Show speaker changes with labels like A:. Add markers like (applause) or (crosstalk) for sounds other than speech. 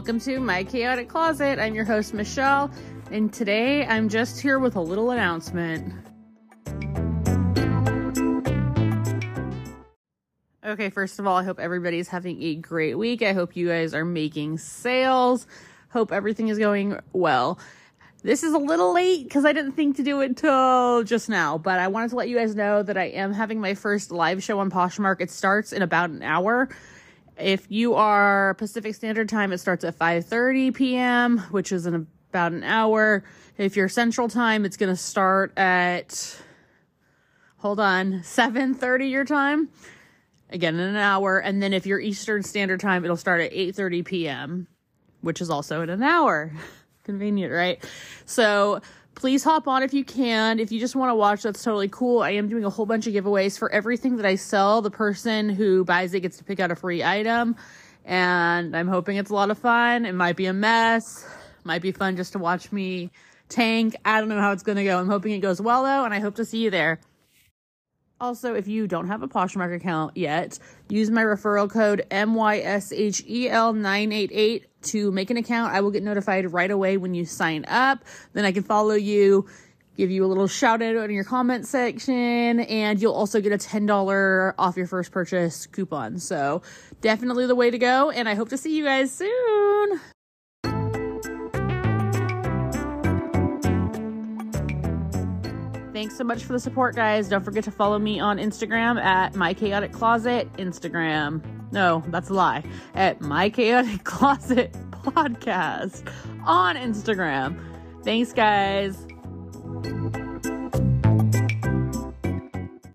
A: Welcome to My Chaotic Closet. I'm your host, Michelle, and today I'm just here with a little announcement. Okay, first of all, I hope everybody's having a great week. I hope you guys are making sales. Hope everything is going well. This is a little late because I didn't think to do it till just now, but I wanted to let you guys know that I am having my first live show on Poshmark. It starts in about an hour. If you are Pacific Standard Time, it starts at 5:30 p.m., which is in about an hour. If you're Central Time, it's going to start at hold on, 7:30 your time. Again, in an hour, and then if you're Eastern Standard Time, it'll start at 8:30 p.m., which is also in an hour. (laughs) Convenient, right? So, please hop on if you can. If you just want to watch, that's totally cool. I am doing a whole bunch of giveaways for everything that I sell. The person who buys it gets to pick out a free item, and I'm hoping it's a lot of fun. It might be a mess, might be fun just to watch me tank. I don't know how it's going to go. I'm hoping it goes well though, and I hope to see you there. Also, if you don't have a Poshmark account yet, use my referral code MYSHEL988 to make an account. I will get notified right away when you sign up. Then I can follow you, give you a little shout out in your comment section, and you'll also get a $10 off your first purchase coupon. So, definitely the way to go, and I hope to see you guys soon. Thanks so much for the support, guys. Don't forget to follow me on Instagram at My Chaotic Closet. Instagram. No, that's a lie. At My Chaotic (laughs) Closet Podcast on Instagram. Thanks, guys.